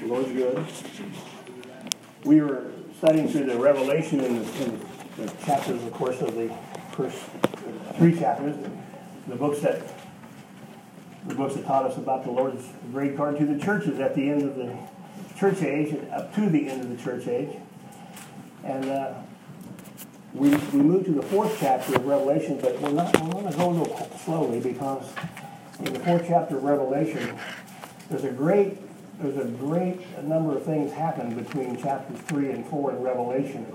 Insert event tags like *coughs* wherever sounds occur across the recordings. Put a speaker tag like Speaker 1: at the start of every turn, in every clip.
Speaker 1: The Lord's good. We were studying through the Revelation in the, in the chapters, of course, of the first three chapters, the books that the books that taught us about the Lord's great card to the churches at the end of the church age, up to the end of the church age, and uh, we we moved to the fourth chapter of Revelation, but we're not we're going to go a little slowly because in the fourth chapter of Revelation, there's a great there's a great number of things happen between chapters 3 and 4 in Revelation,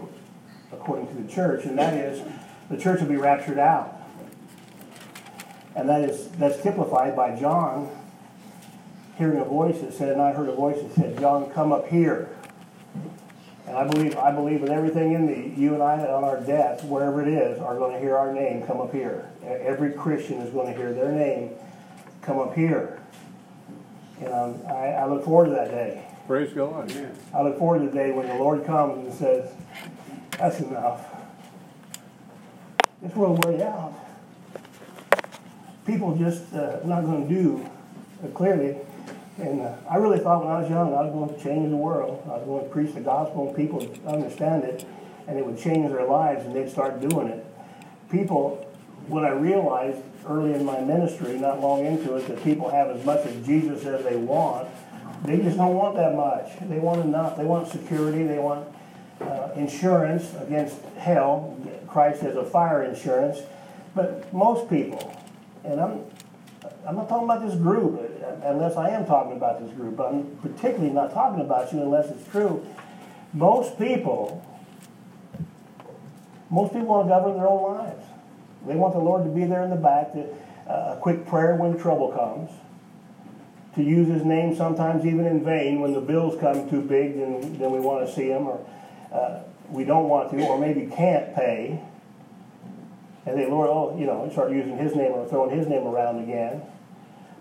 Speaker 1: according to the church, and that is the church will be raptured out. And that is that's typified by John hearing a voice that said, and I heard a voice that said, John, come up here. And I believe I believe with everything in me, you and I on our death, wherever it is, are going to hear our name come up here. Every Christian is going to hear their name come up here. And um, I, I look forward to that day.
Speaker 2: Praise God.
Speaker 1: I look forward to the day when the Lord comes and says, That's enough. This world wear you out. People just uh, not going to do uh, clearly. And uh, I really thought when I was young I was going to change the world. I was going to preach the gospel and people would understand it and it would change their lives and they'd start doing it. People, what I realized early in my ministry, not long into it, that people have as much of Jesus as they want. They just don't want that much. They want enough. They want security. They want uh, insurance against hell. Christ has a fire insurance. But most people, and I'm, I'm not talking about this group, unless I am talking about this group. But I'm particularly not talking about you unless it's true. Most people, most people want to govern their own lives. They want the Lord to be there in the back, to, uh, a quick prayer when trouble comes, to use His name sometimes even in vain when the bills come too big and then we want to see Him, or uh, we don't want to, or maybe can't pay. And they, Lord, oh, you know, start using His name or throwing His name around again.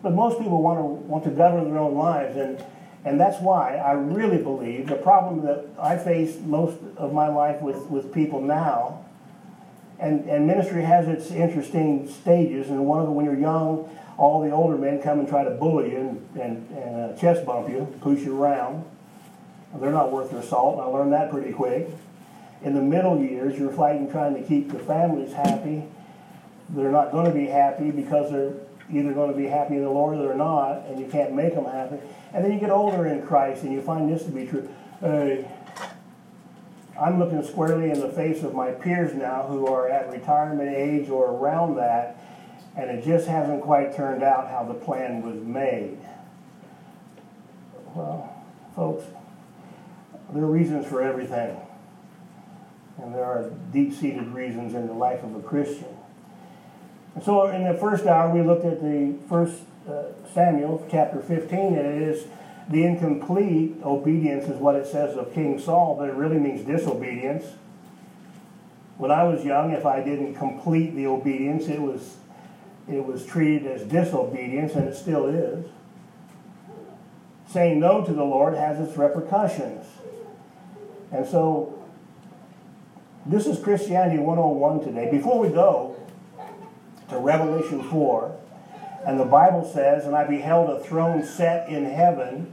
Speaker 1: But most people want to want to govern their own lives, and and that's why I really believe the problem that I face most of my life with, with people now and, and ministry has its interesting stages, and one of them, when you're young, all the older men come and try to bully you and, and, and uh, chest bump you, push you around. They're not worth their salt, and I learned that pretty quick. In the middle years, you're fighting trying to keep the families happy. They're not going to be happy because they're either going to be happy in the Lord or they're not, and you can't make them happy. And then you get older in Christ, and you find this to be true. Uh, I'm looking squarely in the face of my peers now who are at retirement age or around that, and it just hasn't quite turned out how the plan was made. Well, folks, there are reasons for everything, and there are deep seated reasons in the life of a Christian. And so, in the first hour, we looked at the first uh, Samuel chapter 15, and it is the incomplete obedience is what it says of King Saul, but it really means disobedience. When I was young, if I didn't complete the obedience, it was it was treated as disobedience, and it still is. Saying no to the Lord has its repercussions. And so, this is Christianity 101 today. Before we go to Revelation 4, and the Bible says, And I beheld a throne set in heaven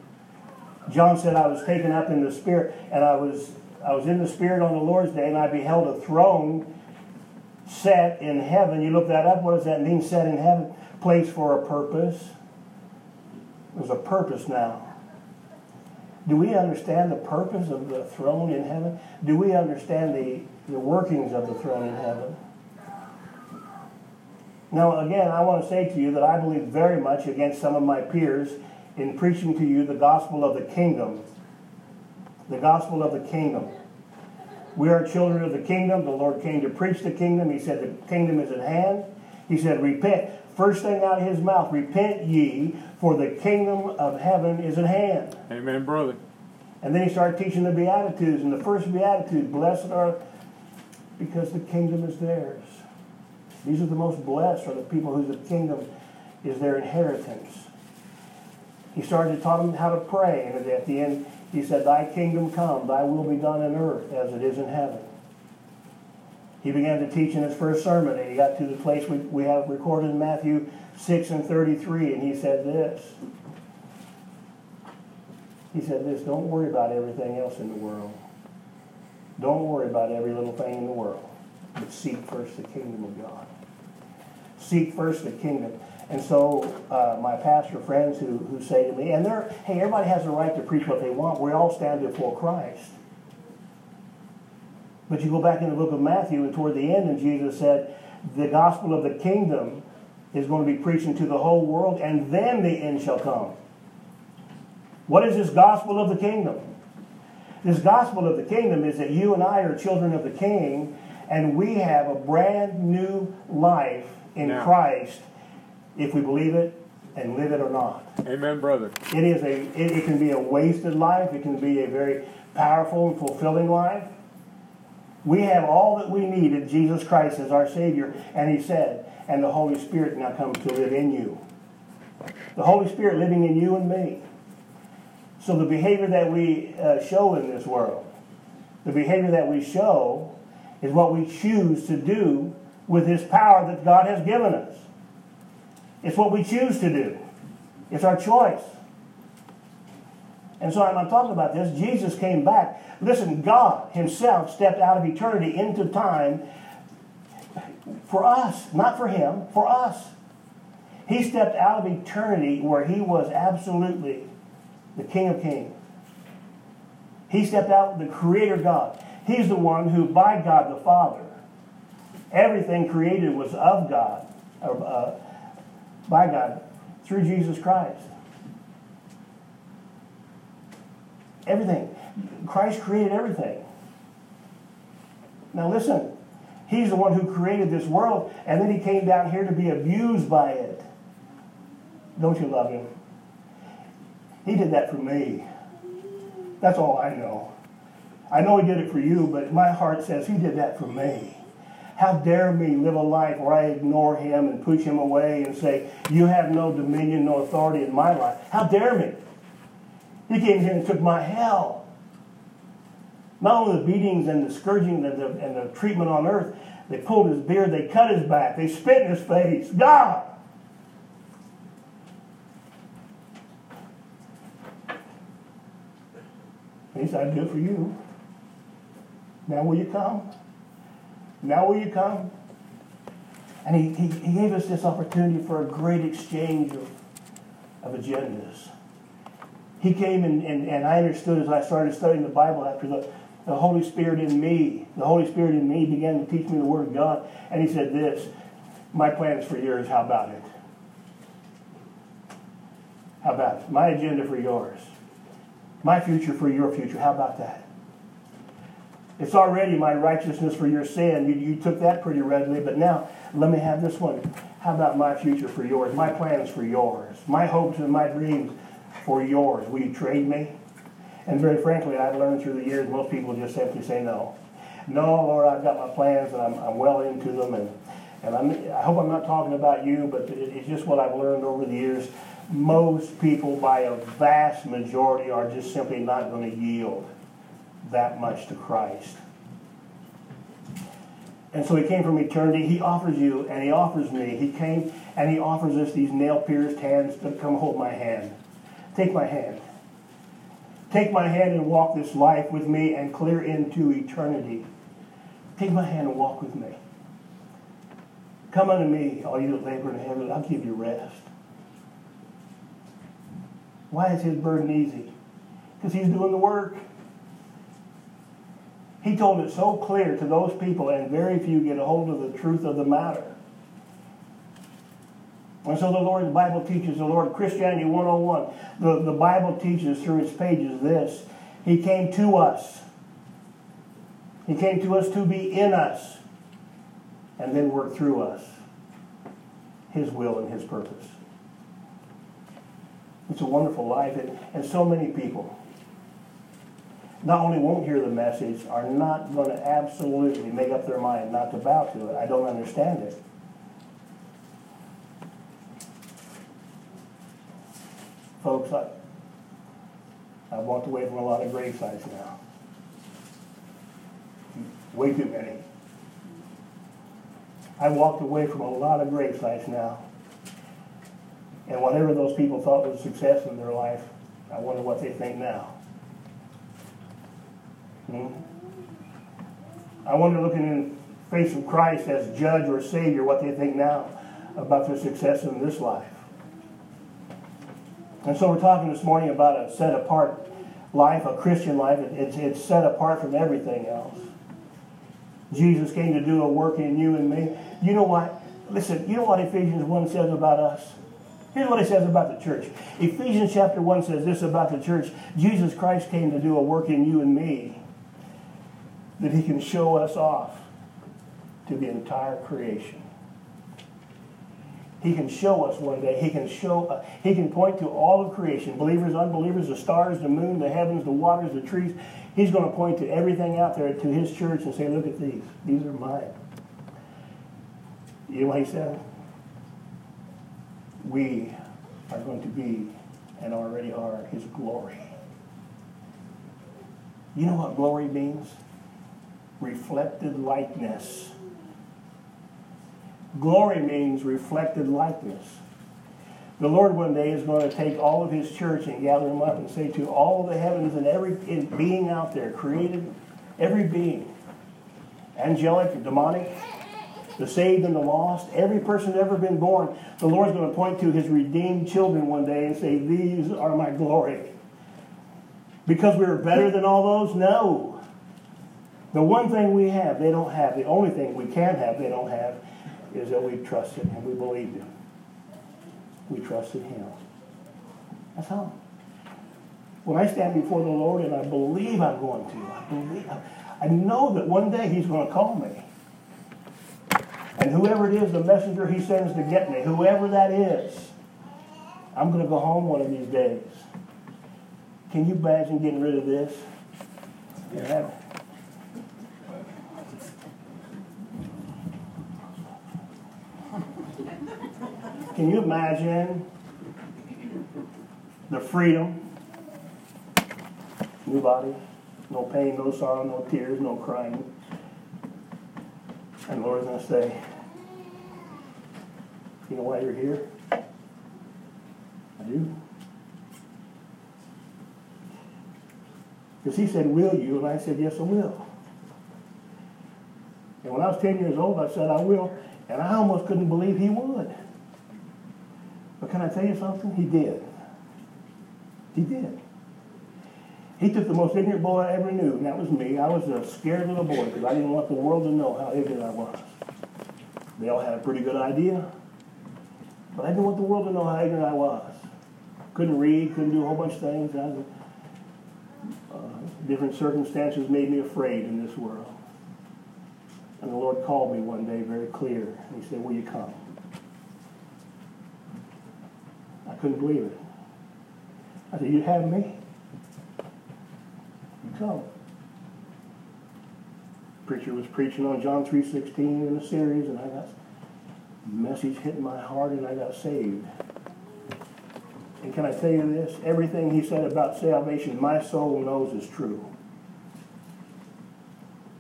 Speaker 1: John said, I was taken up in the Spirit, and I was, I was in the Spirit on the Lord's day, and I beheld a throne set in heaven. You look that up. What does that mean, set in heaven? Place for a purpose. There's a purpose now. Do we understand the purpose of the throne in heaven? Do we understand the, the workings of the throne in heaven? Now, again, I want to say to you that I believe very much against some of my peers in preaching to you the gospel of the kingdom. The gospel of the kingdom. We are children of the kingdom. The Lord came to preach the kingdom. He said the kingdom is at hand. He said, repent. First thing out of his mouth, repent ye, for the kingdom of heaven is at hand.
Speaker 2: Amen, brother.
Speaker 1: And then he started teaching the Beatitudes. And the first Beatitude, blessed are because the kingdom is theirs. These are the most blessed, are the people whose the kingdom is their inheritance. He started to taught them how to pray, and at the end, he said, Thy kingdom come, thy will be done in earth as it is in heaven. He began to teach in his first sermon, and he got to the place we, we have recorded in Matthew 6 and 33, and he said this He said this, don't worry about everything else in the world. Don't worry about every little thing in the world, but seek first the kingdom of God. Seek first the kingdom. And so uh, my pastor friends who, who say to me, and they're, hey, everybody has a right to preach what they want. We all stand before Christ. But you go back in the book of Matthew, and toward the end, and Jesus said, the gospel of the kingdom is going to be preaching to the whole world, and then the end shall come. What is this gospel of the kingdom? This gospel of the kingdom is that you and I are children of the king, and we have a brand new life in. Christ if we believe it and live it or not.
Speaker 2: Amen, brother.
Speaker 1: It is a it, it can be a wasted life, it can be a very powerful and fulfilling life. We have all that we need in Jesus Christ as our Savior, and He said, and the Holy Spirit now comes to live in you. The Holy Spirit living in you and me. So the behavior that we uh, show in this world, the behavior that we show is what we choose to do with this power that God has given us. It's what we choose to do. It's our choice. And so I'm talking about this. Jesus came back. Listen, God Himself stepped out of eternity into time for us, not for Him, for us. He stepped out of eternity where He was absolutely the King of Kings. He stepped out, the Creator God. He's the one who, by God the Father, everything created was of God, uh, by God, through Jesus Christ. Everything. Christ created everything. Now listen, He's the one who created this world, and then He came down here to be abused by it. Don't you love Him? He did that for me. That's all I know. I know He did it for you, but my heart says He did that for me. How dare me live a life where I ignore him and push him away and say, You have no dominion, no authority in my life. How dare me? He came here and took my hell. Not only the beatings and the scourging and the, and the treatment on earth, they pulled his beard, they cut his back, they spit in his face. God! He said, I do it for you. Now will you come? Now will you come? And he, he, he gave us this opportunity for a great exchange of, of agendas. He came and, and, and I understood as I started studying the Bible after the, the Holy Spirit in me, the Holy Spirit in me began to teach me the Word of God. And he said this, my plans for yours, how about it? How about it? My agenda for yours. My future for your future. How about that? It's already my righteousness for your sin. You, you took that pretty readily, but now let me have this one. How about my future for yours? My plans for yours? My hopes and my dreams for yours? Will you trade me? And very frankly, I've learned through the years, most people just simply say no. No, Lord, I've got my plans and I'm, I'm well into them. And, and I'm, I hope I'm not talking about you, but it, it's just what I've learned over the years. Most people, by a vast majority, are just simply not going to yield that much to Christ. And so he came from eternity. He offers you and he offers me. He came and he offers us these nail pierced hands to come hold my hand. Take my hand. Take my hand and walk this life with me and clear into eternity. Take my hand and walk with me. Come unto me, all you that labor and heavy, I'll give you rest. Why is his burden easy? Because he's doing the work. He told it so clear to those people, and very few get a hold of the truth of the matter. And so the Lord, the Bible teaches, the Lord, Christianity 101, the, the Bible teaches through its pages this. He came to us. He came to us to be in us and then work through us His will and His purpose. It's a wonderful life, and, and so many people not only won't hear the message, are not going to absolutely make up their mind not to bow to it. I don't understand it. Folks, I, I've walked away from a lot of grave sites now. Way too many. I walked away from a lot of grave sites now. And whatever those people thought was success in their life, I wonder what they think now. I wonder, looking in the face of Christ as judge or savior, what they think now about their success in this life. And so we're talking this morning about a set apart life, a Christian life. It's, it's set apart from everything else. Jesus came to do a work in you and me. You know what? Listen, you know what Ephesians 1 says about us? Here's what it says about the church. Ephesians chapter 1 says this about the church Jesus Christ came to do a work in you and me that he can show us off to the entire creation. He can show us one day. He can show. Uh, he can point to all of creation, believers, unbelievers, the stars, the moon, the heavens, the waters, the trees. He's going to point to everything out there to his church and say, "Look at these. These are mine." You know what he said? We are going to be, and already are, his glory. You know what glory means? Reflected likeness. Glory means reflected likeness. The Lord one day is going to take all of his church and gather them up and say to all the heavens and every being out there, created, every being, angelic, demonic, the saved and the lost, every person ever been born, the Lord's going to point to his redeemed children one day and say, These are my glory. Because we were better than all those? No. The one thing we have, they don't have. The only thing we can have, they don't have, is that we trusted him. We believed him. We trusted him. That's all. When I stand before the Lord and I believe I'm going to, I believe, I know that one day he's going to call me. And whoever it is, the messenger he sends to get me, whoever that is, I'm going to go home one of these days. Can you imagine getting rid of this? Yeah. Can you imagine the freedom? New body, no pain, no sorrow, no tears, no crying. And the Lord's going to say, You know why you're here? I do. Because he said, Will you? And I said, Yes, I will. And when I was 10 years old, I said, I will. And I almost couldn't believe he would. Can I tell you something? He did. He did. He took the most ignorant boy I ever knew, and that was me. I was a scared little boy because I didn't want the world to know how ignorant I was. They all had a pretty good idea, but I didn't want the world to know how ignorant I was. Couldn't read, couldn't do a whole bunch of things. Uh, different circumstances made me afraid in this world. And the Lord called me one day very clear. He said, Will you come? I couldn't believe it. I said, You have me? You come. Preacher was preaching on John 3.16 in a series, and I got message hit my heart, and I got saved. And can I tell you this? Everything he said about salvation, my soul knows is true.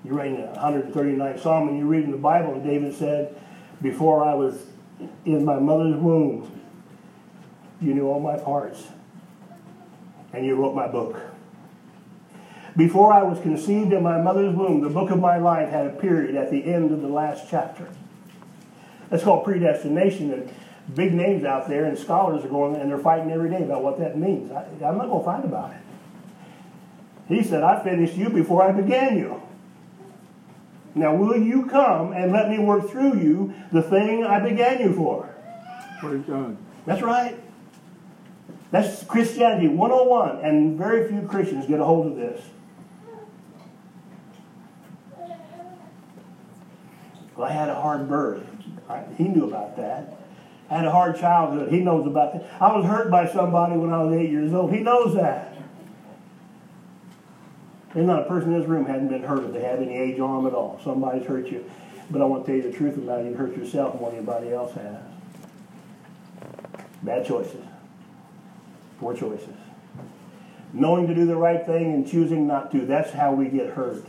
Speaker 1: You read the 139th Psalm, and you're reading the Bible, and David said, Before I was in my mother's womb, you knew all my parts, and you wrote my book. Before I was conceived in my mother's womb, the book of my life had a period at the end of the last chapter. That's called predestination, and big names out there, and scholars are going and they're fighting every day about what that means. I, I'm not going to fight about it. He said, I finished you before I began you. Now, will you come and let me work through you the thing I began you for?
Speaker 2: Praise God.
Speaker 1: That's right. That's Christianity 101, and very few Christians get a hold of this. Well, I had a hard birth. He knew about that. I had a hard childhood. He knows about that. I was hurt by somebody when I was eight years old. He knows that. There's not a person in this room hasn't been hurt if they have any age on them at all. Somebody's hurt you. But I want to tell you the truth about it. You hurt yourself more than anybody else has. Bad choices. Poor choices. Knowing to do the right thing and choosing not to. That's how we get hurt.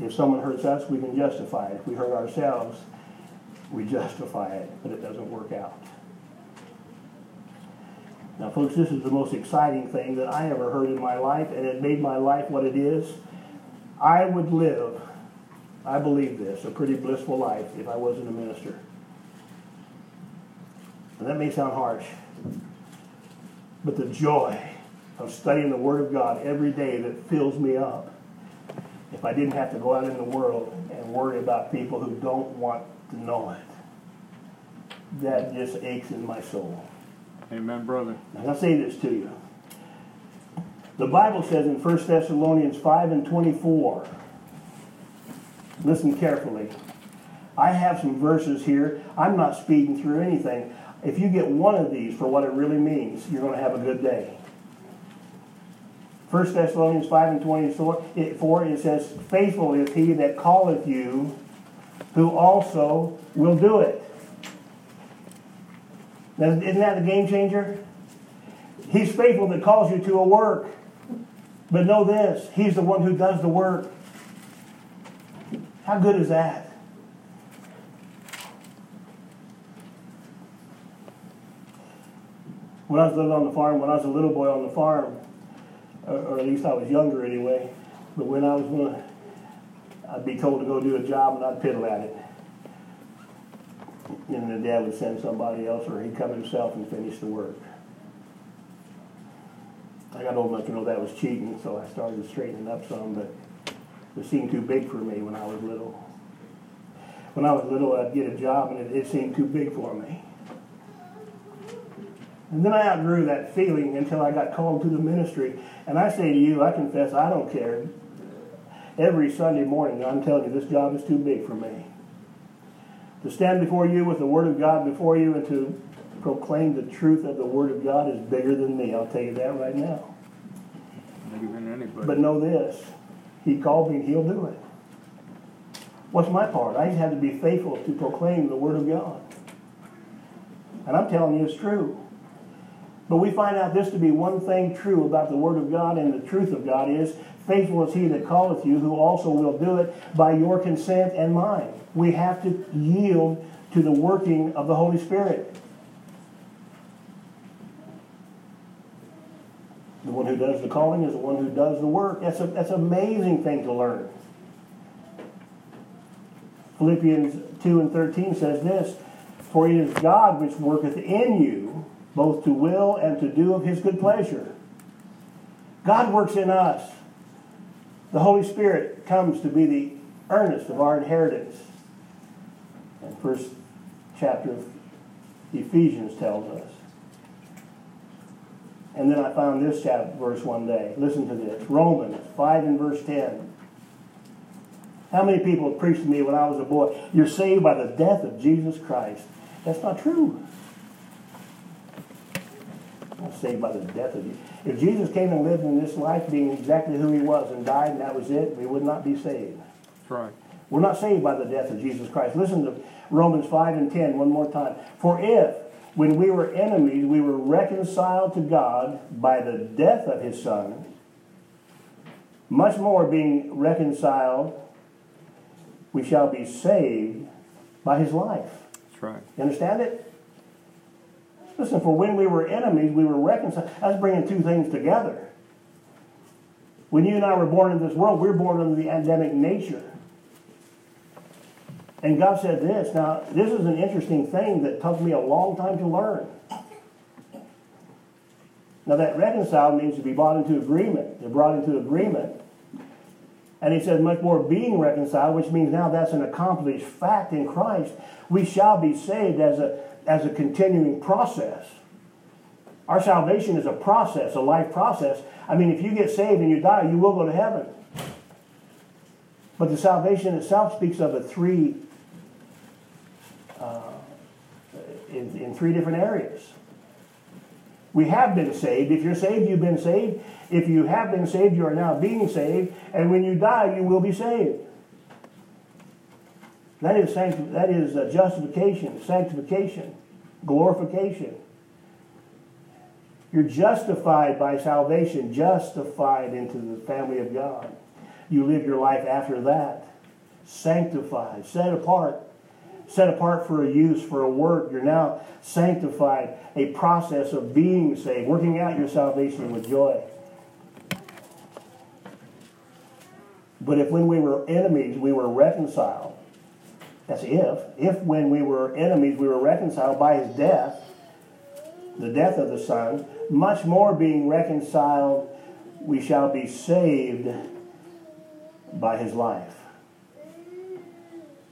Speaker 1: If someone hurts us, we can justify it. If we hurt ourselves, we justify it, but it doesn't work out. Now, folks, this is the most exciting thing that I ever heard in my life, and it made my life what it is. I would live, I believe this, a pretty blissful life if I wasn't a minister. And that may sound harsh, but the joy of studying the Word of God every day that fills me up, if I didn't have to go out in the world and worry about people who don't want to know it, that just aches in my soul.
Speaker 2: Amen, brother.
Speaker 1: I'm going to say this to you. The Bible says in 1 Thessalonians 5 and 24, listen carefully. I have some verses here. I'm not speeding through anything. If you get one of these for what it really means, you're going to have a good day. 1 Thessalonians 5 and 24, it says, Faithful is he that calleth you, who also will do it. Now, isn't that a game changer? He's faithful that calls you to a work. But know this, he's the one who does the work. How good is that? When I was living on the farm, when I was a little boy on the farm, or at least I was younger anyway, but when I was going I'd be told to go do a job and I'd piddle at it and the dad would send somebody else or he'd come himself and finish the work. I got old enough to know that was cheating, so I started straightening up some, but it seemed too big for me when I was little. When I was little, I'd get a job and it, it seemed too big for me. And then I outgrew that feeling until I got called to the ministry. And I say to you, I confess, I don't care. Every Sunday morning, I'm telling you, this job is too big for me to stand before you with the Word of God before you and to proclaim the truth of the Word of God is bigger than me. I'll tell you that right now.
Speaker 2: Bigger than anybody.
Speaker 1: But know this He called me, and He'll do it. What's my part? I just have to be faithful to proclaim the Word of God. And I'm telling you it's true. But we find out this to be one thing true about the Word of God and the truth of God is faithful is He that calleth you, who also will do it by your consent and mine we have to yield to the working of the Holy Spirit. The one who does the calling is the one who does the work. That's, a, that's an amazing thing to learn. Philippians 2 and 13 says this For it is God which worketh in you both to will and to do of his good pleasure. God works in us. The Holy Spirit comes to be the earnest of our inheritance and first chapter of Ephesians tells us. And then I found this chapter, verse one day. Listen to this. Romans 5 and verse 10. How many people preached to me when I was a boy, you're saved by the death of Jesus Christ? That's not true. Saved by the death of Jesus. If Jesus came and lived in this life being exactly who he was and died and that was it, we would not be saved.
Speaker 2: That's right.
Speaker 1: We're not saved by the death of Jesus Christ. Listen to Romans 5 and 10 one more time. For if, when we were enemies, we were reconciled to God by the death of his Son, much more being reconciled, we shall be saved by his life.
Speaker 2: That's right.
Speaker 1: You understand it? Listen, for when we were enemies, we were reconciled. That's bringing two things together. When you and I were born in this world, we were born under the Adamic nature. And God said this. Now, this is an interesting thing that took me a long time to learn. Now, that reconciled means to be brought into agreement. They're brought into agreement. And he says, much more being reconciled, which means now that's an accomplished fact in Christ. We shall be saved as a, as a continuing process. Our salvation is a process, a life process. I mean, if you get saved and you die, you will go to heaven. But the salvation itself speaks of a three uh, in, in three different areas. We have been saved. If you're saved, you've been saved. If you have been saved, you are now being saved. And when you die, you will be saved. That is, that is uh, justification, sanctification, glorification. You're justified by salvation, justified into the family of God. You live your life after that, sanctified, set apart set apart for a use, for a work. You're now sanctified, a process of being saved, working out your salvation with joy. But if when we were enemies, we were reconciled, that's if, if when we were enemies, we were reconciled by his death, the death of the Son, much more being reconciled, we shall be saved by his life.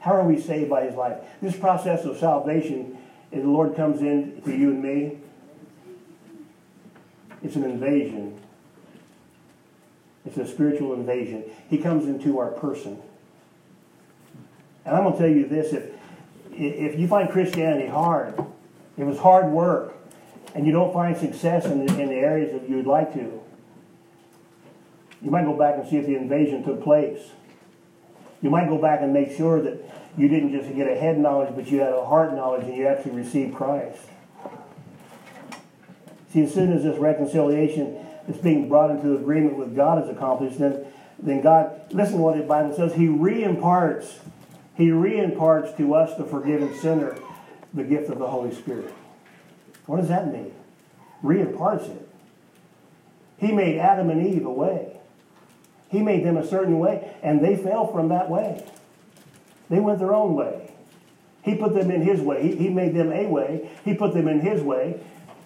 Speaker 1: How are we saved by his life? This process of salvation, if the Lord comes in to you and me. It's an invasion. It's a spiritual invasion. He comes into our person. And I'm going to tell you this if, if you find Christianity hard, it was hard work, and you don't find success in the, in the areas that you'd like to, you might go back and see if the invasion took place. You might go back and make sure that you didn't just get a head knowledge, but you had a heart knowledge and you actually received Christ. See, as soon as this reconciliation is being brought into agreement with God is accomplished, then, then God, listen to what the Bible says, He re-imparts, He re-imparts to us, the forgiven sinner, the gift of the Holy Spirit. What does that mean? Re-imparts it. He made Adam and Eve a way. He made them a certain way, and they fell from that way. They went their own way. He put them in his way. He, he made them a way. He put them in his way.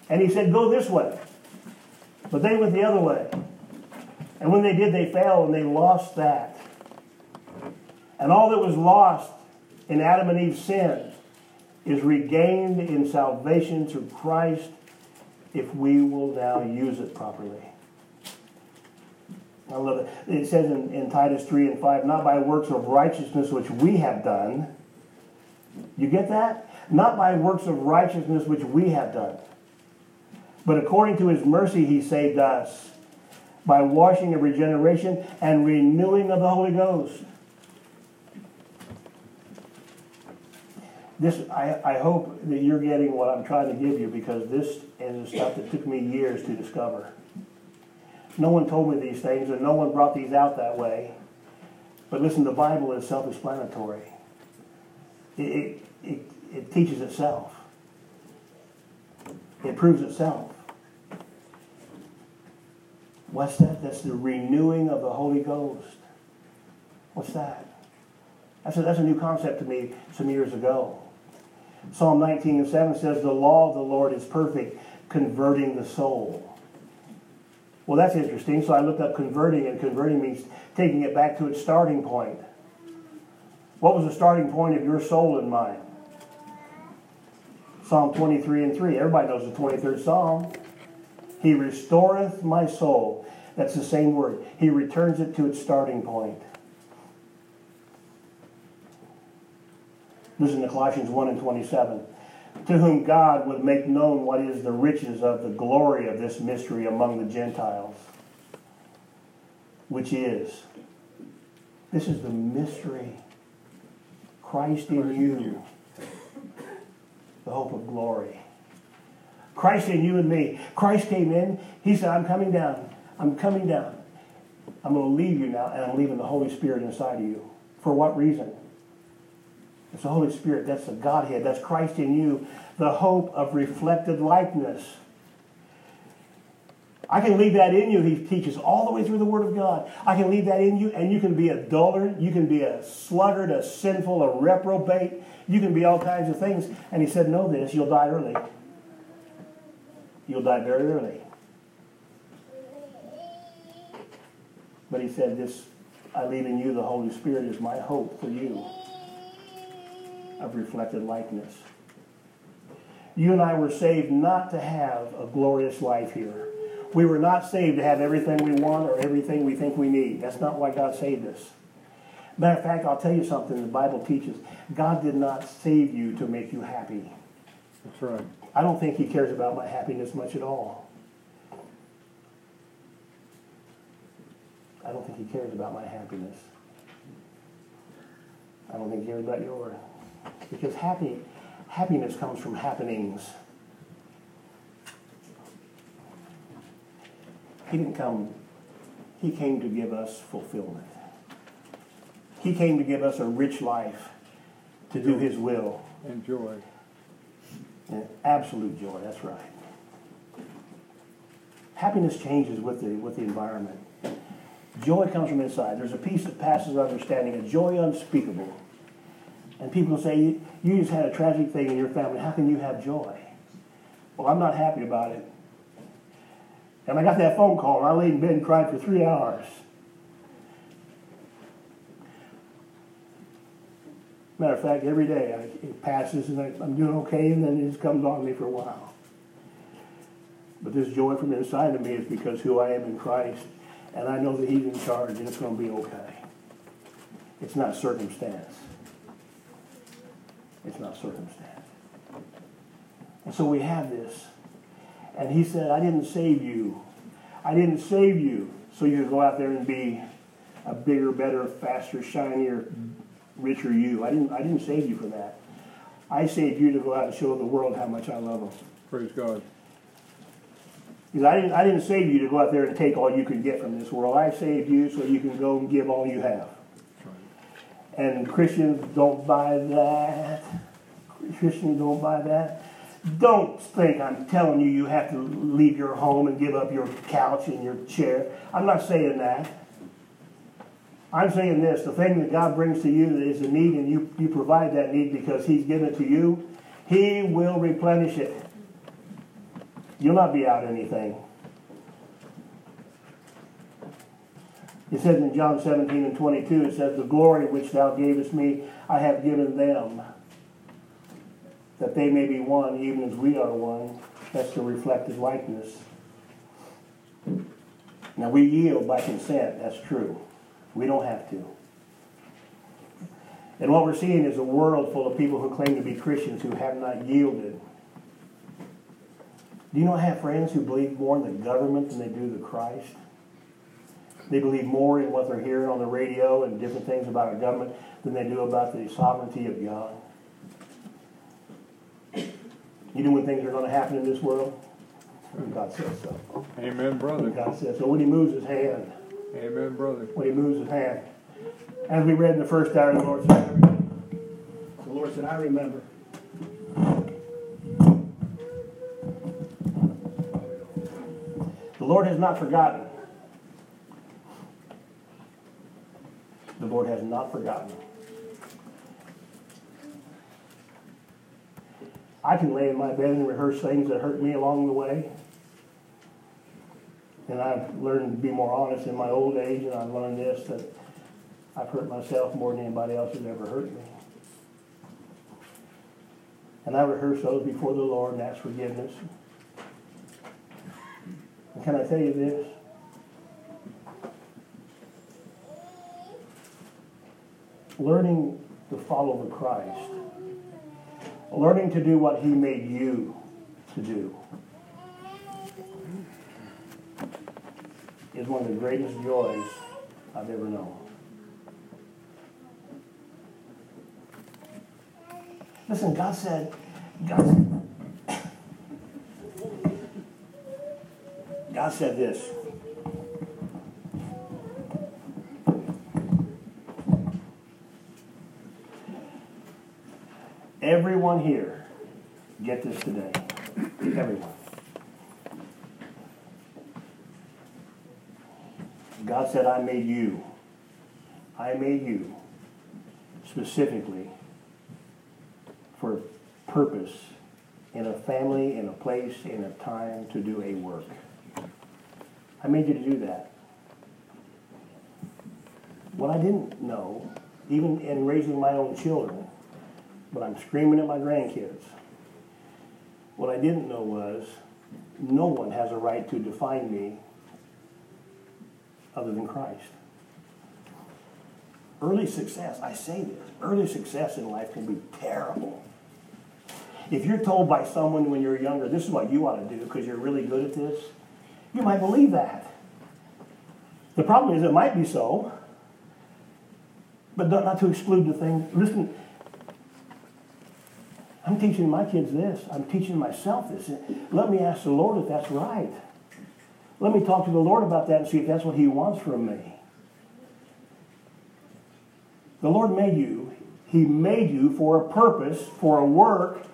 Speaker 1: And he said, Go this way. But they went the other way. And when they did, they fell and they lost that. And all that was lost in Adam and Eve's sin is regained in salvation through Christ if we will now use it properly. I love it. It says in, in Titus 3 and 5, not by works of righteousness which we have done. You get that? Not by works of righteousness which we have done. But according to his mercy, he saved us by washing of regeneration and renewing of the Holy Ghost. This, I, I hope that you're getting what I'm trying to give you because this is stuff that took me years to discover. No one told me these things, and no one brought these out that way. But listen, the Bible is self explanatory, it, it, it, it teaches itself, it proves itself. What's that? That's the renewing of the Holy Ghost. What's that? That's a, that's a new concept to me some years ago. Psalm 19 and 7 says, The law of the Lord is perfect, converting the soul. Well, that's interesting. So I looked up converting, and converting means taking it back to its starting point. What was the starting point of your soul and mind? Psalm 23 and 3. Everybody knows the 23rd Psalm. He restoreth my soul. That's the same word. He returns it to its starting point. Listen to Colossians 1 and 27 to whom God would make known what is the riches of the glory of this mystery among the Gentiles, which is, this is the mystery, Christ in you, the hope of glory. Christ in you and me. Christ came in, he said, I'm coming down. I'm coming down. I'm going to leave you now, and I'm leaving the Holy Spirit inside of you. For what reason? It's the Holy Spirit. That's the Godhead. That's Christ in you, the hope of reflected likeness. I can leave that in you. He teaches all the way through the Word of God. I can leave that in you, and you can be a dullard. You can be a sluggard, a sinful, a reprobate. You can be all kinds of things. And he said, Know this, you'll die early. You'll die very early. But he said, This I leave in you, the Holy Spirit is my hope for you of reflected likeness. You and I were saved not to have a glorious life here. We were not saved to have everything we want or everything we think we need. That's not why God saved us. Matter of fact, I'll tell you something the Bible teaches. God did not save you to make you happy.
Speaker 2: That's right.
Speaker 1: I don't think He cares about my happiness much at all. I don't think He cares about my happiness. I don't think He cares about yours. Because happy, happiness comes from happenings. He didn't come, He came to give us fulfillment. He came to give us a rich life, to do His will.
Speaker 2: And joy.
Speaker 1: And absolute joy, that's right. Happiness changes with the, with the environment. Joy comes from inside. There's a peace that passes understanding, a joy unspeakable. And people say, you just had a tragic thing in your family. How can you have joy? Well, I'm not happy about it. And I got that phone call, and I laid in bed and cried for three hours. Matter of fact, every day I, it passes and I, I'm doing okay, and then it just comes on me for a while. But this joy from inside of me is because who I am in Christ, and I know that He's in charge, and it's going to be okay. It's not circumstance. It's not circumstance. And so we have this. And he said, I didn't save you. I didn't save you so you could go out there and be a bigger, better, faster, shinier, richer you. I didn't, I didn't save you for that. I saved you to go out and show the world how much I love them.
Speaker 2: Praise God.
Speaker 1: Because I didn't, I didn't save you to go out there and take all you could get from this world. I saved you so you can go and give all you have. And Christians don't buy that. Christians don't buy that. Don't think I'm telling you you have to leave your home and give up your couch and your chair. I'm not saying that. I'm saying this the thing that God brings to you is a need, and you, you provide that need because He's given it to you, He will replenish it. You'll not be out anything. It says in John 17 and 22, it says, The glory which thou gavest me, I have given them, that they may be one, even as we are one. That's to reflect his likeness. Now, we yield by consent, that's true. We don't have to. And what we're seeing is a world full of people who claim to be Christians who have not yielded. Do you I have friends who believe more in the government than they do the Christ? They believe more in what they're hearing on the radio and different things about our government than they do about the sovereignty of God. You know when things are going to happen in this world? When God says so.
Speaker 2: Amen, brother.
Speaker 1: When God says so. When He moves His hand.
Speaker 2: Amen, brother.
Speaker 1: When He moves His hand. As we read in the first hour, the Lord said, the Lord said, I remember. The Lord has not forgotten. The Lord has not forgotten. I can lay in my bed and rehearse things that hurt me along the way. And I've learned to be more honest in my old age, and I've learned this that I've hurt myself more than anybody else has ever hurt me. And I rehearse those before the Lord and ask forgiveness. And can I tell you this? Learning to follow the Christ, learning to do what He made you to do, is one of the greatest joys I've ever known. Listen, God said, God, *coughs* God said this. Everyone here, get this today. Everyone. God said, I made you. I made you specifically for purpose in a family, in a place, in a time to do a work. I made you to do that. What I didn't know, even in raising my own children, but I'm screaming at my grandkids, what I didn't know was no one has a right to define me other than Christ. Early success, I say this, early success in life can be terrible. If you're told by someone when you're younger, this is what you ought to do because you're really good at this, you might believe that. The problem is it might be so, but not, to exclude the thing. Listen, I'm teaching my kids this. I'm teaching myself this. Let me ask the Lord if that's right. Let me talk to the Lord about that and see if that's what He wants from me. The Lord made you He made you for a purpose, for a work,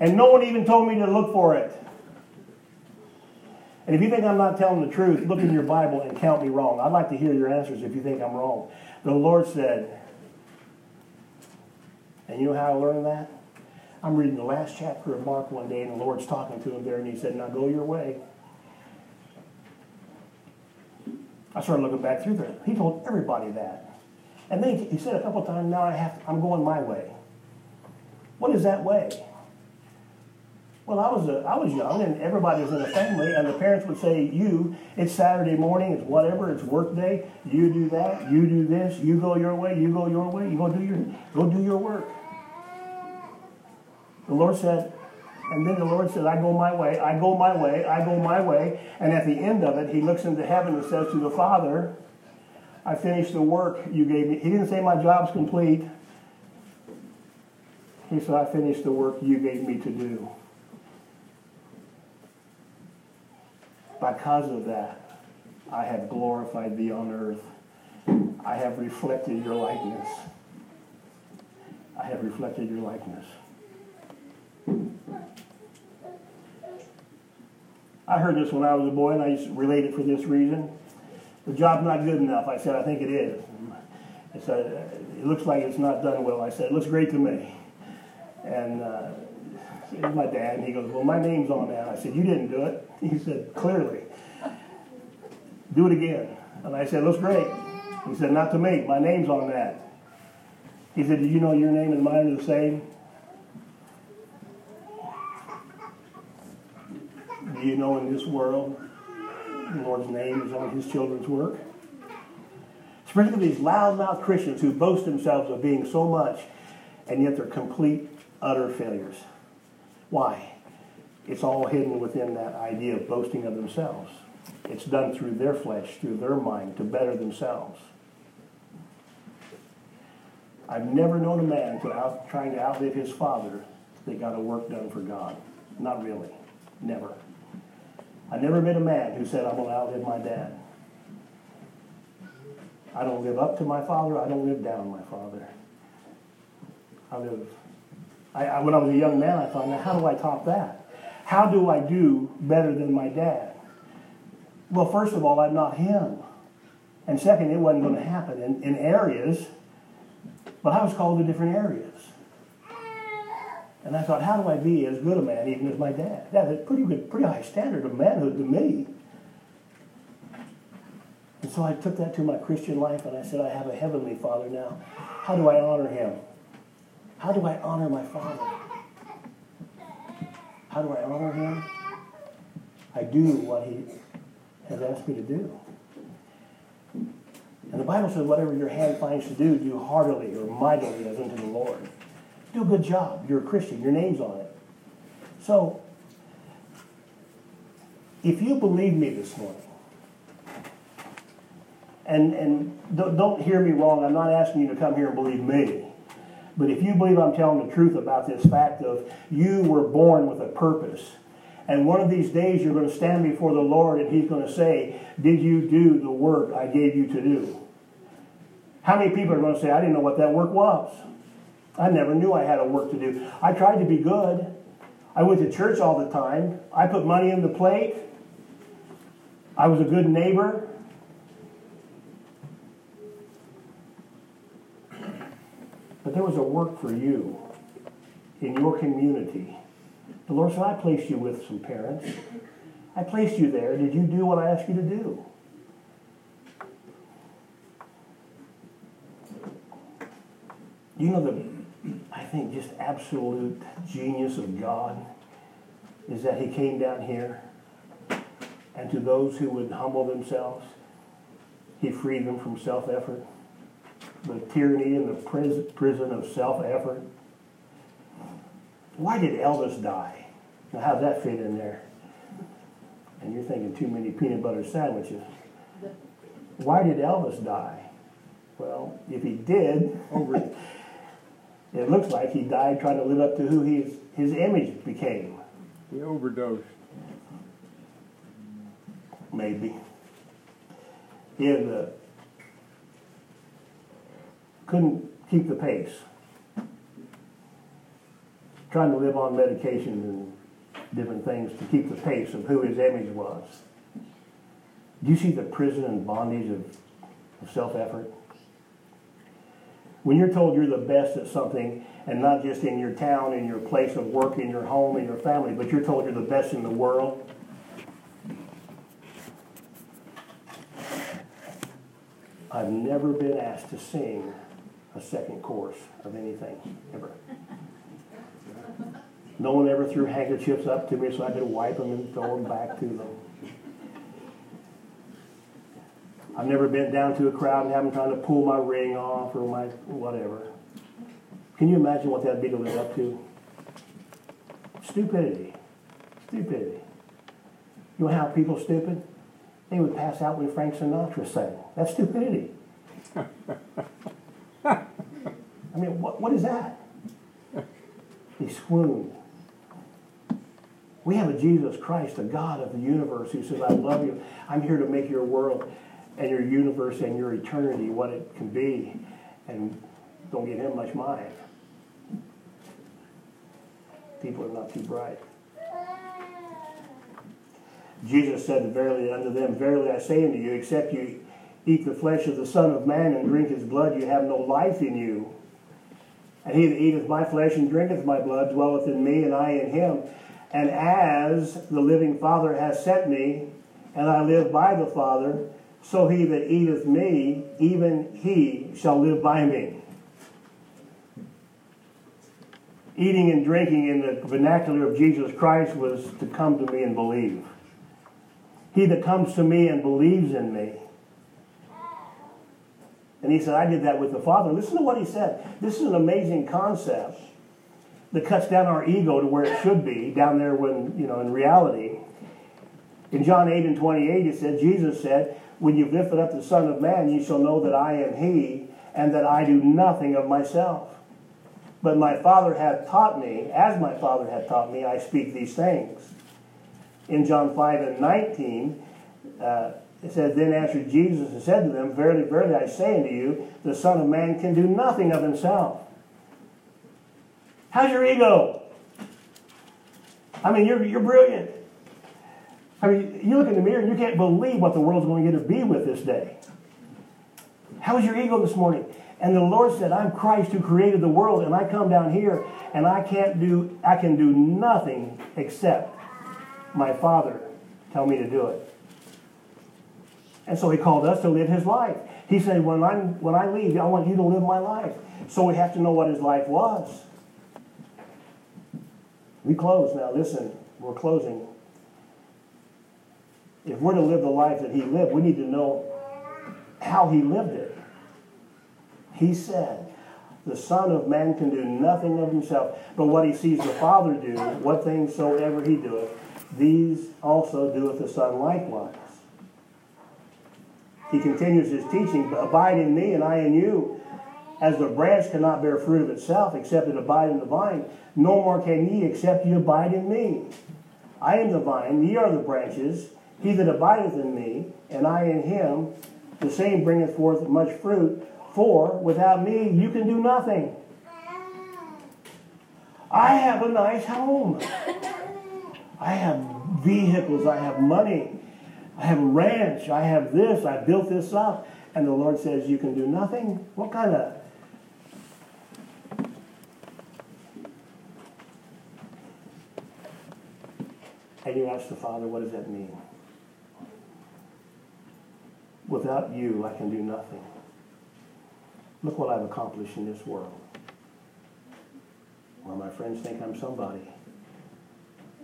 Speaker 1: and no one even told me to look for it. And if you think I'm not telling the truth, look in your Bible and count me wrong. I'd like to hear your answers if you think I'm wrong. The Lord said, and you know how I learned that? I'm reading the last chapter of Mark one day, and the Lord's talking to him there, and he said, Now go your way. I started looking back through there. He told everybody that. And then he said a couple times, Now I have to, I'm going my way. What is that way? Well, I was a, I was young, and everybody was in a family, and the parents would say, "You, it's Saturday morning, it's whatever, it's work day. You do that, you do this, you go your way, you go your way, you go do your go do your work." The Lord said, and then the Lord said, "I go my way, I go my way, I go my way," and at the end of it, He looks into heaven and says to the Father, "I finished the work you gave me." He didn't say my job's complete. He said, "I finished the work you gave me to do." Because of that, I have glorified thee on earth. I have reflected your likeness. I have reflected your likeness. I heard this when I was a boy, and I used to relate it for this reason. The job's not good enough. I said, I think it is. I said, it looks like it's not done well. I said, it looks great to me. And uh, it was my dad, and he goes, Well, my name's on that. I said, You didn't do it. *laughs* He said, Clearly. Do it again. And I said, Looks great. He said, Not to me. My name's on that. He said, Did you know your name and mine are the same? You know in this world the Lord's name is on his children's work? Especially these loudmouth Christians who boast themselves of being so much, and yet they're complete, utter failures. Why? It's all hidden within that idea of boasting of themselves. It's done through their flesh, through their mind, to better themselves. I've never known a man to out, trying to outlive his father that got a work done for God. Not really. Never. I never met a man who said, I'm going to outlive my dad. I don't live up to my father. I don't live down my father. I live I, I, when I was a young man, I thought, now how do I top that? How do I do better than my dad? Well, first of all, I'm not him. And second, it wasn't going to happen in, in areas, but I was called to different areas. And I thought, how do I be as good a man even as my dad? That's a pretty good, pretty high standard of manhood to me. And so I took that to my Christian life and I said, I have a heavenly father now. How do I honor him? How do I honor my Father? How do I honor Him? I do what He has asked me to do. And the Bible says, whatever your hand finds to do, do heartily or mightily as unto the Lord. Do a good job. You're a Christian. Your name's on it. So, if you believe me this morning, and, and don't hear me wrong, I'm not asking you to come here and believe me. But if you believe I'm telling the truth about this fact of you were born with a purpose, and one of these days you're going to stand before the Lord and He's going to say, Did you do the work I gave you to do? How many people are going to say, I didn't know what that work was? I never knew I had a work to do. I tried to be good. I went to church all the time. I put money in the plate. I was a good neighbor. But there was a work for you in your community. The Lord said, I placed you with some parents. I placed you there. Did you do what I asked you to do? You know the, I think, just absolute genius of God is that He came down here, and to those who would humble themselves, He freed them from self effort the tyranny and the prison of self-effort. Why did Elvis die? Now, how's that fit in there? And you're thinking too many peanut butter sandwiches. Why did Elvis die? Well, if he did, over, *laughs* it looks like he died trying to live up to who his, his image became.
Speaker 2: He overdosed.
Speaker 1: Maybe. He had the couldn't keep the pace. Trying to live on medications and different things to keep the pace of who his image was. Do you see the prison and bondage of, of self effort? When you're told you're the best at something, and not just in your town, in your place of work, in your home, in your family, but you're told you're the best in the world, I've never been asked to sing a second chorus of anything, ever. No one ever threw handkerchiefs up to me so I could wipe them and throw them back to them. I've never been down to a crowd and have them trying to pull my ring off or my whatever. Can you imagine what that'd be to live up to? Stupidity. Stupidity. You know how people stupid? They would pass out when Frank Sinatra sang. That's stupidity. *laughs* I mean, what, what is that? He swooned. We have a Jesus Christ, a God of the universe, who says, I love you. I'm here to make your world and your universe and your eternity what it can be. And don't give him much mind. People are not too bright. Jesus said verily unto them, Verily I say unto you, except you eat the flesh of the Son of Man and drink his blood, you have no life in you. And he that eateth my flesh and drinketh my blood dwelleth in me, and I in him. And as the living Father has sent me, and I live by the Father, so he that eateth me, even he shall live by me. Eating and drinking in the vernacular of Jesus Christ was to come to me and believe. He that comes to me and believes in me. And he said, I did that with the Father. Listen to what he said. This is an amazing concept that cuts down our ego to where it should be, down there when, you know, in reality. In John 8 and 28, it said, Jesus said, When you've lifted up the Son of Man, you shall know that I am he, and that I do nothing of myself. But my Father hath taught me, as my Father hath taught me, I speak these things. In John 5 and 19, uh, it says, Then answered Jesus and said to them, Verily, verily, I say unto you, the Son of Man can do nothing of himself. How's your ego? I mean, you're, you're brilliant. I mean, you look in the mirror and you can't believe what the world's going to be with this day. How was your ego this morning? And the Lord said, I'm Christ who created the world, and I come down here and I can't do, I can do nothing except my Father tell me to do it. And so he called us to live his life. He said, when, I'm, when I leave, I want you to live my life. So we have to know what his life was. We close now. Listen, we're closing. If we're to live the life that he lived, we need to know how he lived it. He said, The Son of Man can do nothing of himself, but what he sees the Father do, what things soever he doeth, these also doeth the Son likewise. He continues his teaching, Abide in me, and I in you. As the branch cannot bear fruit of itself, except it abide in the vine, no more can ye, except ye abide in me. I am the vine, ye are the branches. He that abideth in me, and I in him, the same bringeth forth much fruit. For without me, you can do nothing. I have a nice home. I have vehicles. I have money. I have a ranch. I have this. I built this up. And the Lord says, You can do nothing? What kind of. And you ask the Father, What does that mean? Without you, I can do nothing. Look what I've accomplished in this world. Well, my friends think I'm somebody.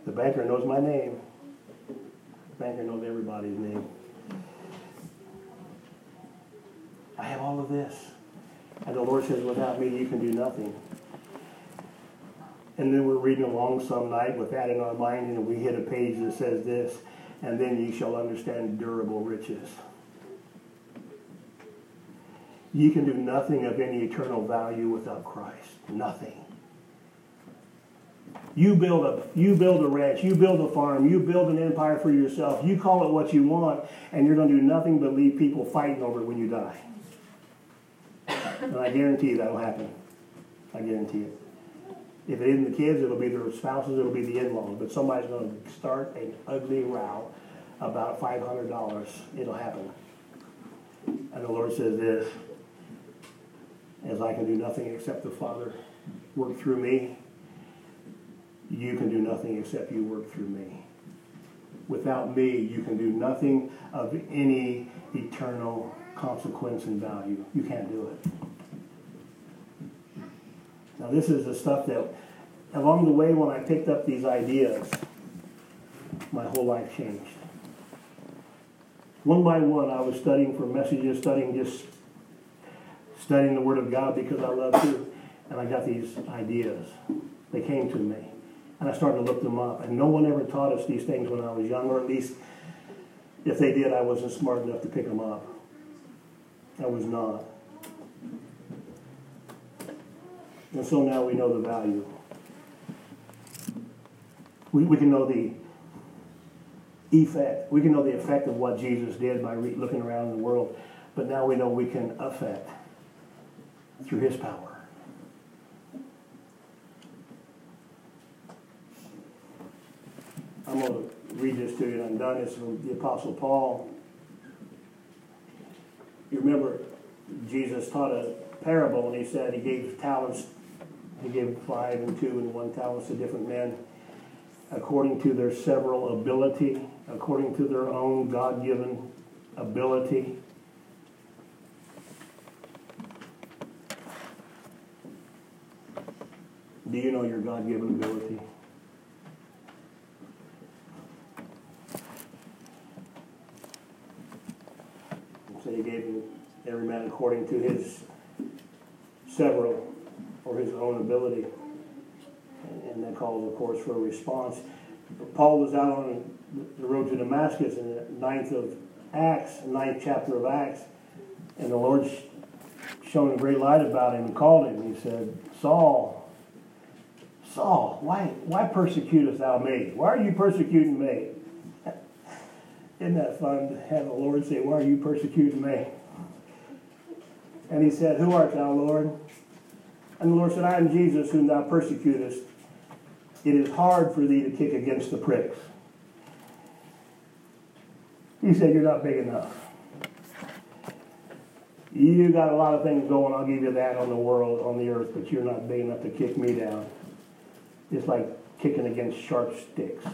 Speaker 1: The banker knows my name. The banker knows everybody's name. I have all of this. And the Lord says, without me, you can do nothing. And then we're reading along some night with that in our mind, and we hit a page that says this, and then you shall understand durable riches. You can do nothing of any eternal value without Christ. Nothing. You build a you build a ranch, you build a farm, you build an empire for yourself. You call it what you want, and you're going to do nothing but leave people fighting over it when you die. And I guarantee you that'll happen. I guarantee it. If it isn't the kids, it'll be their spouses, it'll be the in-laws. But somebody's going to start an ugly row about $500. It'll happen. And the Lord says this, as I can do nothing except the Father work through me, you can do nothing except you work through me. Without me, you can do nothing of any eternal consequence and value. You can't do it. Now, this is the stuff that, along the way, when I picked up these ideas, my whole life changed. One by one, I was studying for messages, studying just studying the Word of God because I love to, and I got these ideas. They came to me, and I started to look them up. And no one ever taught us these things when I was young, or at least if they did, I wasn't smart enough to pick them up. I was not. And so now we know the value. We, we can know the effect. We can know the effect of what Jesus did by re- looking around the world. But now we know we can affect through his power. I'm going to read this to you and I'm done. It's from the Apostle Paul. You remember Jesus taught a parable and he said he gave talents, he gave five and two and one talents to different men according to their several ability, according to their own God given ability. Do you know your God given ability? So he gave every man according to his several or his own ability. And that calls, of course, for a response. Paul was out on the road to Damascus in the ninth of Acts, ninth chapter of Acts, and the Lord shone a great light about him and called him. He said, Saul, Saul, why, why persecutest thou me? Why are you persecuting me? Isn't that fun to have the Lord say, Why are you persecuting me? And he said, Who art thou, Lord? And the Lord said, I am Jesus whom thou persecutest. It is hard for thee to kick against the pricks. He said, You're not big enough. You got a lot of things going, I'll give you that on the world, on the earth, but you're not big enough to kick me down. It's like kicking against sharp sticks.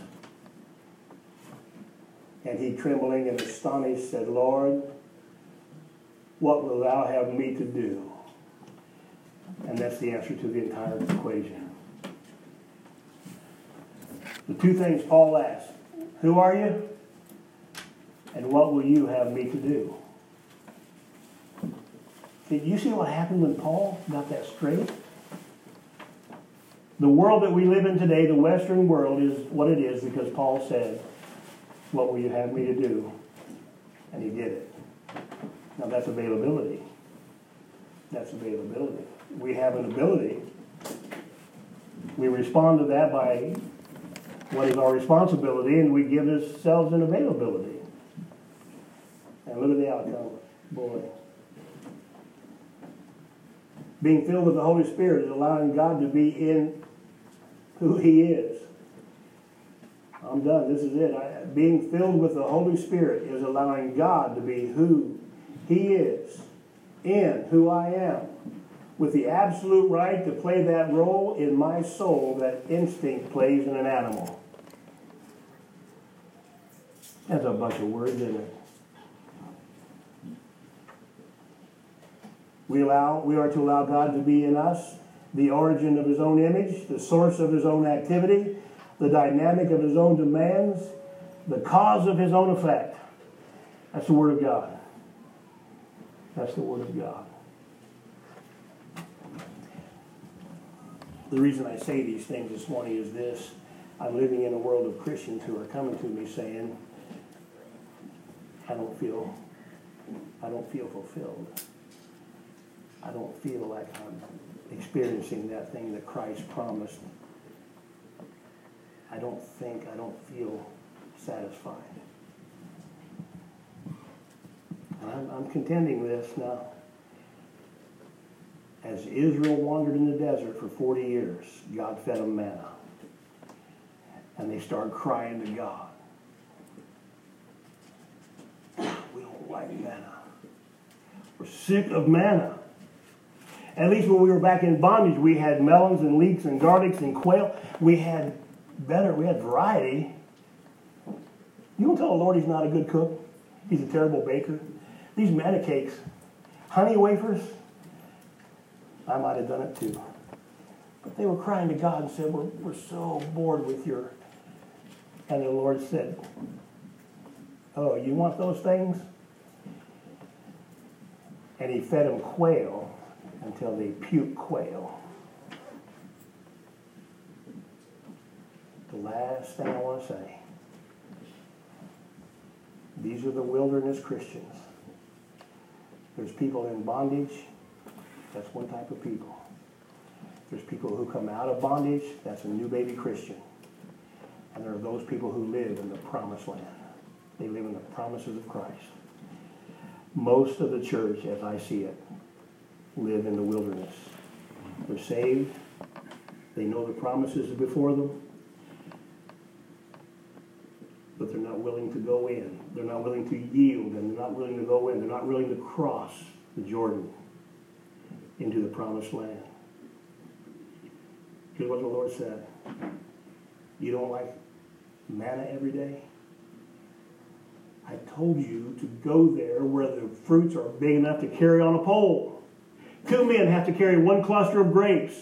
Speaker 1: And he, trembling and astonished, said, Lord, what will thou have me to do? And that's the answer to the entire equation. The two things Paul asked Who are you? And what will you have me to do? Did you see what happened when Paul got that straight? The world that we live in today, the Western world, is what it is because Paul said, What will you have me to do? And he did it. Now that's availability. That's availability. We have an ability. We respond to that by what is our responsibility, and we give ourselves an availability. And look at the outcome. Boy. Being filled with the Holy Spirit is allowing God to be in who He is. I'm done. This is it. I, being filled with the Holy Spirit is allowing God to be who He is, in who I am, with the absolute right to play that role in my soul that instinct plays in an animal. That's a bunch of words, isn't it? We, allow, we are to allow God to be in us, the origin of his own image, the source of his own activity, the dynamic of his own demands, the cause of his own effect. That's the Word of God. That's the Word of God. The reason I say these things this morning is this. I'm living in a world of Christians who are coming to me saying, I don't feel I don't feel fulfilled. I don't feel like I'm experiencing that thing that Christ promised. I don't think, I don't feel satisfied. And I'm, I'm contending this now. As Israel wandered in the desert for 40 years, God fed them manna. And they started crying to God. We don't like manna. We're sick of manna. At least when we were back in bondage, we had melons and leeks and garlics and quail. We had better, we had variety. You don't tell the Lord he's not a good cook. He's a terrible baker. These manna cakes, honey wafers, I might have done it too. But they were crying to God and said, We're, we're so bored with your. And the Lord said, Oh, you want those things? And he fed them quail until they puke quail. The last thing I want to say these are the wilderness Christians. There's people in bondage. That's one type of people. There's people who come out of bondage. That's a new baby Christian. And there are those people who live in the promised land. They live in the promises of Christ. Most of the church, as I see it, live in the wilderness. They're saved. They know the promises before them. But they're not willing to go in. They're not willing to yield and they're not willing to go in. They're not willing to cross the Jordan into the promised land. Here's what the Lord said. You don't like manna every day? I told you to go there where the fruits are big enough to carry on a pole. Two men have to carry one cluster of grapes.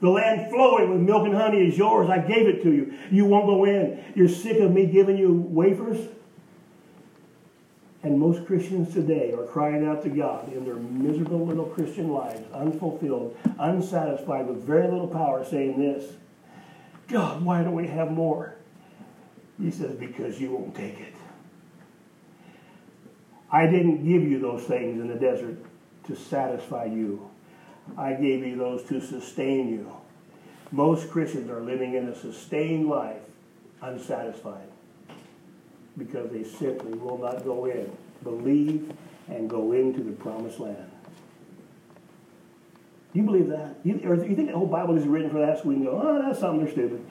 Speaker 1: The land flowing with milk and honey is yours. I gave it to you. You won't go in. You're sick of me giving you wafers? And most Christians today are crying out to God in their miserable little Christian lives, unfulfilled, unsatisfied, with very little power, saying this God, why don't we have more? He says, Because you won't take it. I didn't give you those things in the desert to satisfy you. I gave you those to sustain you. Most Christians are living in a sustained life unsatisfied because they simply will not go in, believe, and go into the promised land. You believe that? You, or you think the whole Bible is written for that so we can go, oh, that's something, they're stupid.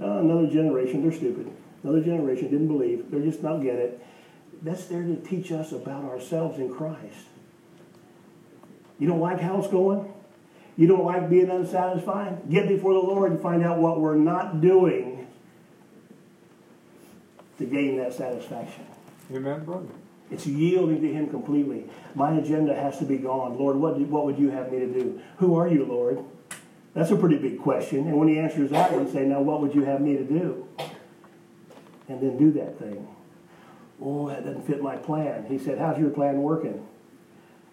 Speaker 1: Oh, another generation, they're stupid. Another generation didn't believe. They're just not get it. That's there to teach us about ourselves in Christ. You don't like how it's going? You don't like being unsatisfied? Get before the Lord and find out what we're not doing to gain that satisfaction.
Speaker 2: Amen, brother.
Speaker 1: It's yielding to Him completely. My agenda has to be gone. Lord, what, what would you have me to do? Who are you, Lord? That's a pretty big question. And when He answers that one, say, now what would you have me to do? And then do that thing. Oh, that doesn't fit my plan. He said, how's your plan working?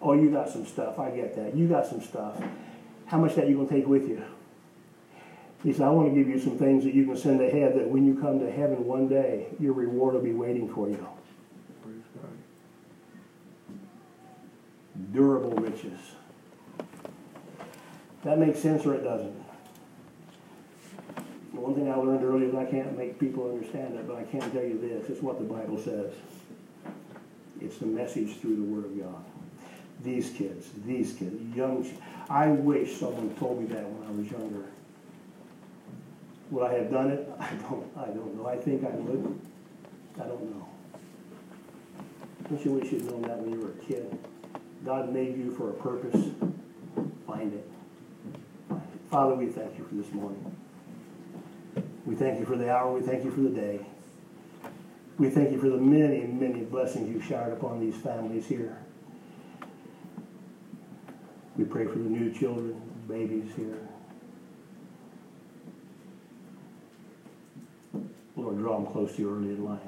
Speaker 1: Oh, you got some stuff. I get that. You got some stuff. How much that you going to take with you? He said, I want to give you some things that you can send ahead that when you come to heaven one day, your reward will be waiting for you.
Speaker 2: Praise God.
Speaker 1: Durable riches. That makes sense or it doesn't. The one thing I learned earlier is I can't make people understand it, but I can tell you this. It's what the Bible says. It's the message through the Word of God. These kids, these kids, young. I wish someone told me that when I was younger. Would I have done it? *laughs* I don't. I don't know. I think I would. I don't know. Don't you wish you'd known that when you were a kid? God made you for a purpose. Find it. Find it. Father, we thank you for this morning. We thank you for the hour. We thank you for the day. We thank you for the many, many blessings you've showered upon these families here. We pray for the new children, babies here. Lord, draw them close to you early in life.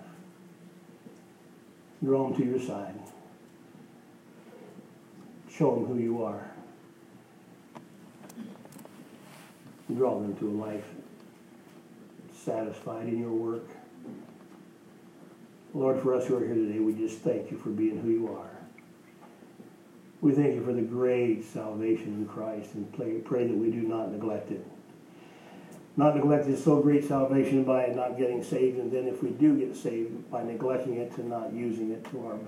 Speaker 1: Draw them to your side. Show them who you are. Draw them to a life satisfied in your work. Lord, for us who are here today, we just thank you for being who you are. We thank you for the great salvation in Christ and pray, pray that we do not neglect it. Not neglect this so great salvation by not getting saved, and then if we do get saved, by neglecting it to not using it to our,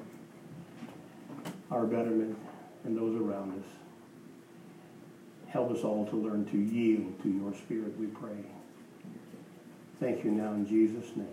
Speaker 1: our betterment and those around us. Help us all to learn to yield to your Spirit, we pray. Thank you now in Jesus' name.